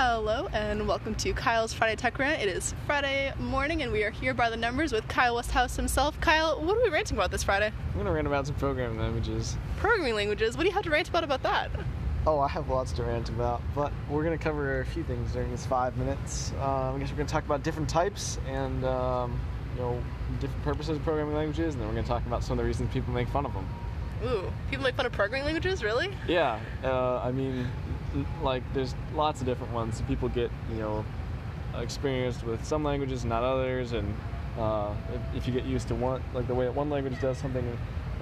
Hello and welcome to Kyle's Friday Tech Rant. It is Friday morning and we are here by the numbers with Kyle Westhouse himself. Kyle, what are we ranting about this Friday? I'm gonna rant about some programming languages. Programming languages. What do you have to rant about about that? Oh, I have lots to rant about, but we're gonna cover a few things during this five minutes. Um, I guess we're gonna talk about different types and um, you know different purposes of programming languages, and then we're gonna talk about some of the reasons people make fun of them. Ooh, people make fun of programming languages, really? Yeah, uh, I mean, like there's lots of different ones. People get you know experienced with some languages, not others, and uh, if, if you get used to one, like the way that one language does something,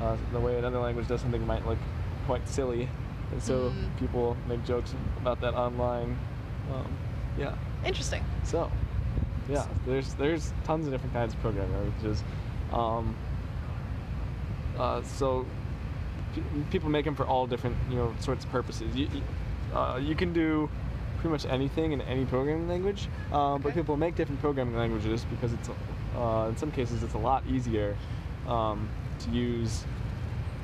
uh, the way another language does something might look quite silly, and so Mm. people make jokes about that online. Um, yeah, Interesting. so yeah, there's there's tons of different kinds of programming languages. Um, uh, so pe- people make them for all different you know sorts of purposes. You, you- uh, you can do pretty much anything in any programming language, um, but people make different programming languages because it's uh, in some cases it's a lot easier um, to use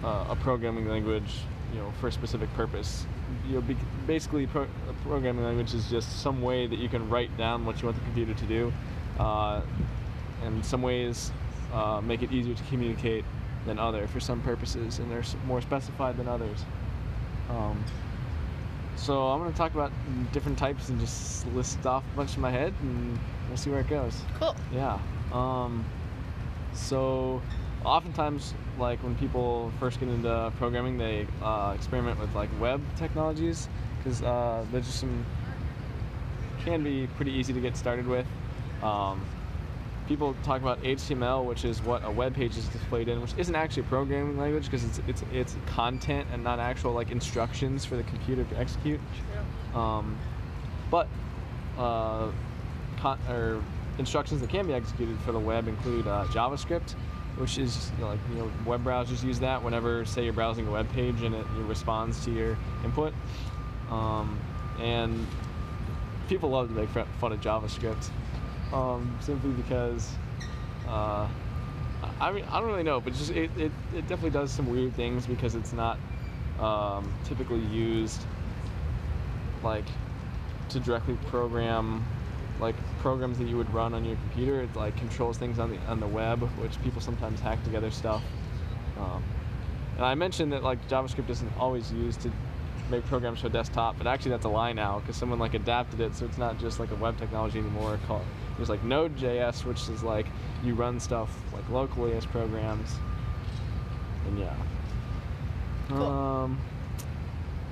uh, a programming language you know for a specific purpose. You know, basically, pro- a programming language is just some way that you can write down what you want the computer to do, uh, and some ways uh, make it easier to communicate than other for some purposes, and they're more specified than others. Um, so I'm going to talk about different types and just list off a bunch in my head, and we'll see where it goes. Cool. Yeah. Um, so, oftentimes, like when people first get into programming, they uh, experiment with like web technologies because uh, there's just some can be pretty easy to get started with. Um, people talk about HTML, which is what a web page is displayed in, which isn't actually a programming language because it's it's it's content and not actual like instructions for the computer to execute. Um, but uh, con- or instructions that can be executed for the web include uh, JavaScript, which is you know, like you know web browsers use that whenever say you're browsing a web page and it, it responds to your input. Um, and people love to make fun of JavaScript um, simply because uh, I mean I don't really know, but just it, it, it definitely does some weird things because it's not um, typically used like to directly program like programs that you would run on your computer. It like controls things on the on the web, which people sometimes hack together stuff. Um, and I mentioned that like JavaScript isn't always used to make programs for desktop, but actually that's a lie now because someone like adapted it, so it's not just like a web technology anymore. Called there's like Node.js, which is like you run stuff like locally as programs. And yeah. Cool. Um,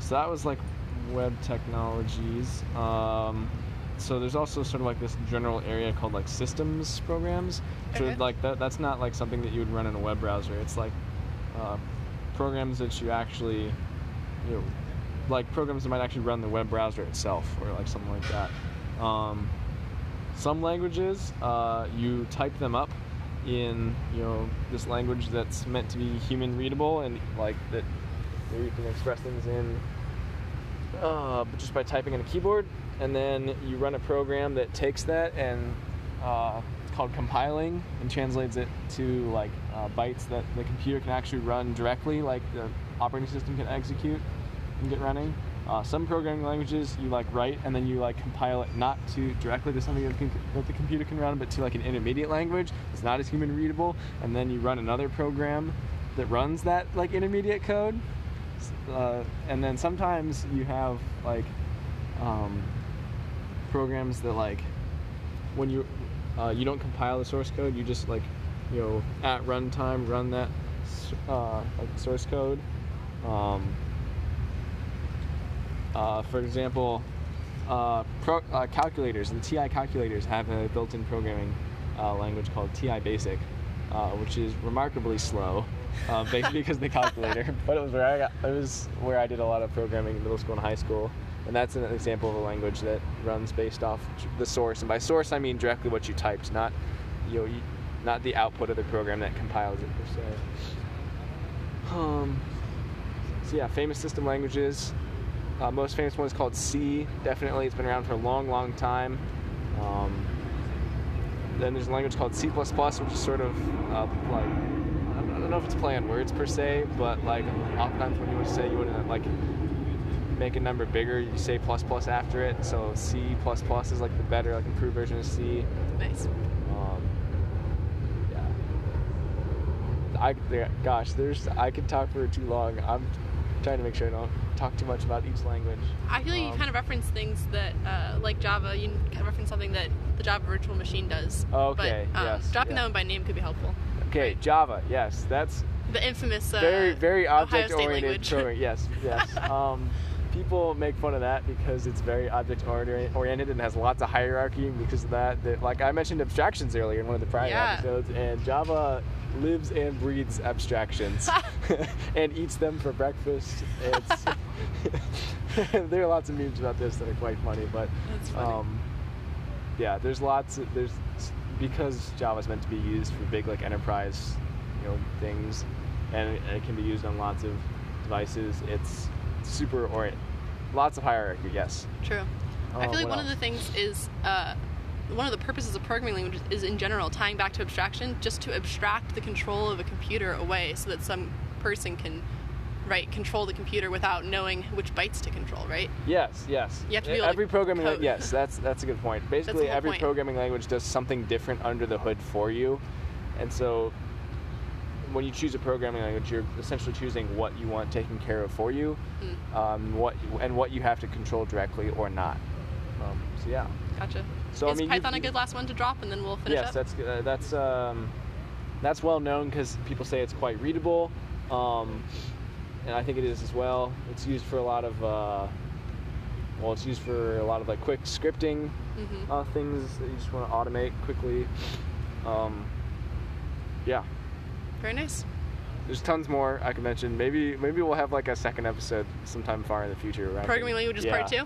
so that was like web technologies. Um, so there's also sort of like this general area called like systems programs. So Okay. like that, that's not like something that you would run in a web browser. It's like uh, programs that you actually, you know, like programs that might actually run the web browser itself or like something like that. Um, some languages, uh, you type them up in you know this language that's meant to be human readable and like that you can express things in uh, just by typing in a keyboard. And then you run a program that takes that and uh, it's called compiling and translates it to like uh, bytes that the computer can actually run directly like the operating system can execute and get running uh, some programming languages you like write and then you like compile it not to directly to something that, can, that the computer can run but to like an intermediate language it's not as human readable and then you run another program that runs that like intermediate code. Uh, and then sometimes you have like um, programs that like when you uh, you don't compile the source code you just like you know at runtime run that uh, like source code. Um, uh, for example uh, pro- uh, calculators the TI calculators have a built-in programming uh, language called TI Basic uh, which is remarkably slow basically because of the calculator. But it was where I got, it was where I did a lot of programming in middle school and high school, and that's an example of a language that runs based off the source. And by source, I mean directly what you typed, not you know, you, not the output of the program that compiles it per se. Um, so yeah, famous system languages. Uh, most famous one is called C. Definitely, it's been around for a long, long time. Um, then there's a language called C++, which is sort of uh, like I don't know if it's play on words per se, but like oftentimes when you want to say you want to like make a number bigger, you say plus plus after it. So C plus plus is like the better, like improved version of C. Nice. Um, yeah. I gosh, there's I could talk for too long. I'm trying to make sure I don't talk too much about each language. I feel like you Um, kind of reference things that, uh, like Java, you kind of reference something that the Java virtual machine does. Okay, But um, yes, dropping yeah. that one by name could be helpful. Okay, Java. Yes, that's The infamous uh, very very object oriented programming. Yes, yes. um, people make fun of that because it's very object oriented and has lots of hierarchy. Because of that, that like I mentioned abstractions earlier in one of the prior Yeah. episodes, and Java lives and breathes abstractions and eats them for breakfast. It's there are lots of memes about this that are quite funny, but funny. um, yeah, there's lots. Of, there's because Java's meant to be used for big like enterprise, you know, things, and it, it can be used on lots of devices. It's super orient, lots of hierarchy. Yes. True. I Oh, feel like one of the things is uh, one of the purposes of programming languages is in general tying back to abstraction, just to abstract the control of a computer away, so that some person can, right, control the computer without knowing which bytes to control. Right. Yes, yes. You have to be able to every programming. code. yes, that's that's a good point. Basically, every point. programming language does something different under the hood for you, and so when you choose a programming language, you're essentially choosing what you want taken care of for you, Mm, um, what and what you have to control directly or not. Um, so yeah. gotcha. So I is mean, you've- Python a good last one to drop, and then we'll finish yes, up? that's uh, that's um, that's well known because people say it's quite readable, um, and I think it is as well. It's used for a lot of uh, well, it's used for a lot of like quick scripting hmm uh, things that you just want to automate quickly. Um, yeah, Very nice. there's tons more I could mention. Maybe maybe we'll have like a second episode sometime far in the future. Where Programming can- languages yeah, part two.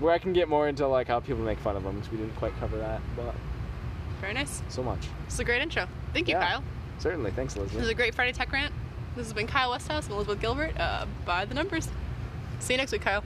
where I can get more into like how people make fun of them because we didn't quite cover that, but Very nice. so much. This is a great intro. Thank you, Yeah. Kyle. Certainly, thanks, Elizabeth. This is a great Friday Tech Rant. This has been Kyle Westhouse and Elizabeth Gilbert. Uh, by the numbers. See you next week, Kyle.